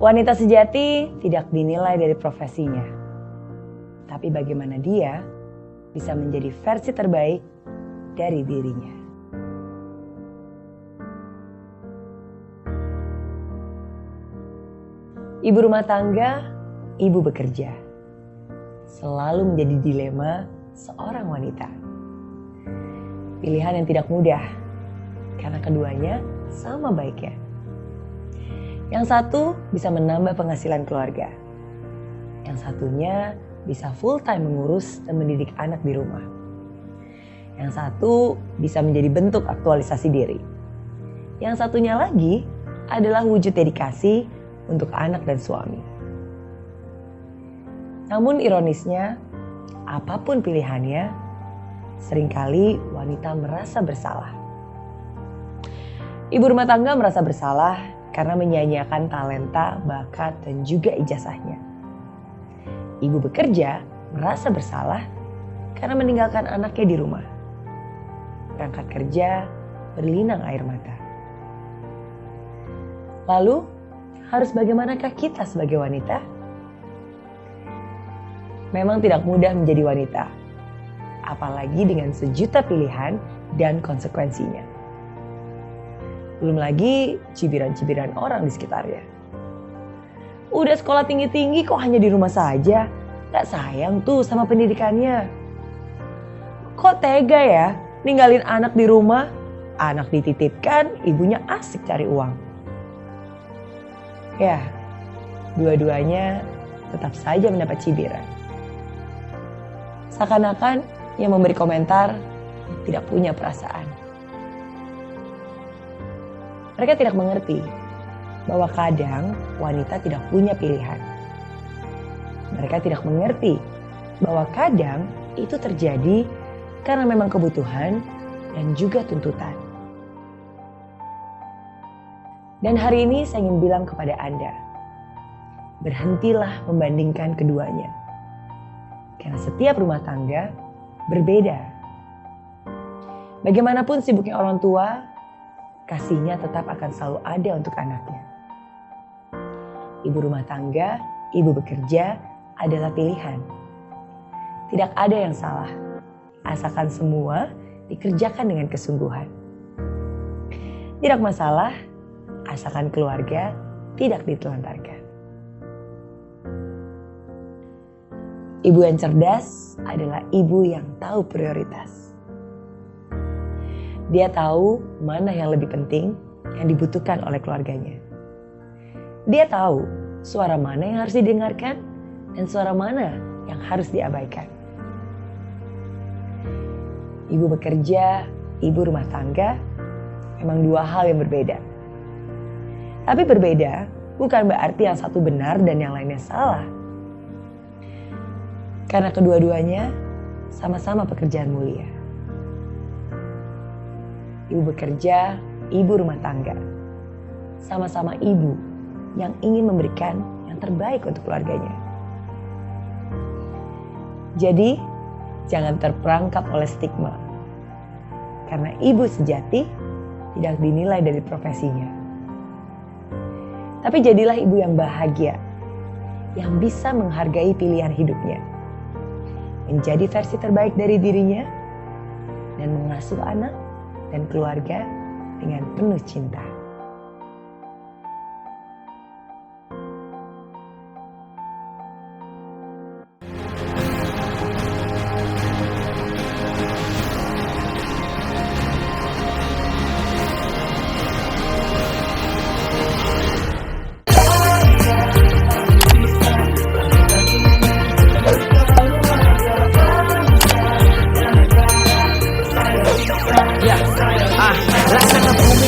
Wanita sejati tidak dinilai dari profesinya, tapi bagaimana dia bisa menjadi versi terbaik dari dirinya. Ibu rumah tangga, ibu bekerja, selalu menjadi dilema seorang wanita. Pilihan yang tidak mudah, karena keduanya sama baiknya. Yang satu bisa menambah penghasilan keluarga. Yang satunya bisa full time mengurus dan mendidik anak di rumah. Yang satu bisa menjadi bentuk aktualisasi diri. Yang satunya lagi adalah wujud dedikasi untuk anak dan suami. Namun ironisnya, apa pun pilihannya, sering kali wanita merasa bersalah. Ibu rumah tangga merasa bersalah karena menyanyiakan talenta, bakat, dan juga ijazahnya. Ibu bekerja merasa bersalah karena meninggalkan anaknya di rumah. Berangkat kerja, berlinang air mata. Lalu, harus bagaimanakah kita sebagai wanita? Memang tidak mudah menjadi wanita, apalagi dengan sejuta pilihan dan konsekuensinya. Belum lagi cibiran-cibiran orang di sekitarnya. Udah sekolah tinggi-tinggi kok hanya di rumah saja. Gak sayang tuh sama pendidikannya. Kok tega ya ninggalin anak di rumah? Anak dititipkan, ibunya asik cari uang. Ya, dua-duanya tetap saja mendapat cibiran. Seakan-akan yang memberi komentar tidak punya perasaan. Mereka tidak mengerti bahwa kadang wanita tidak punya pilihan. Mereka tidak mengerti bahwa kadang itu terjadi karena memang kebutuhan dan juga tuntutan. Dan hari ini saya ingin bilang kepada Anda, berhentilah membandingkan keduanya. Karena setiap rumah tangga berbeda. Bagaimanapun sibuknya orang tua, kasihnya tetap akan selalu ada untuk anaknya. Ibu rumah tangga, ibu bekerja adalah pilihan. Tidak ada yang salah, asalkan semua dikerjakan dengan kesungguhan. Tidak masalah, asalkan keluarga tidak ditelantarkan. Ibu yang cerdas adalah ibu yang tahu prioritas. Dia tahu mana yang lebih penting yang dibutuhkan oleh keluarganya. Dia tahu suara mana yang harus didengarkan dan suara mana yang harus diabaikan. Ibu bekerja, ibu rumah tangga memang dua hal yang berbeda. Tapi berbeda bukan berarti yang satu benar dan yang lainnya salah. Karena kedua-duanya sama-sama pekerjaan mulia. Ibu bekerja, ibu rumah tangga. Sama-sama ibu yang ingin memberikan yang terbaik untuk keluarganya. Jadi, jangan terperangkap oleh stigma. Karena ibu sejati tidak dinilai dari profesinya. Tapi jadilah ibu yang bahagia, yang bisa menghargai pilihan hidupnya menjadi versi terbaik dari dirinya, dan mengasuh anak dan keluarga dengan penuh cinta.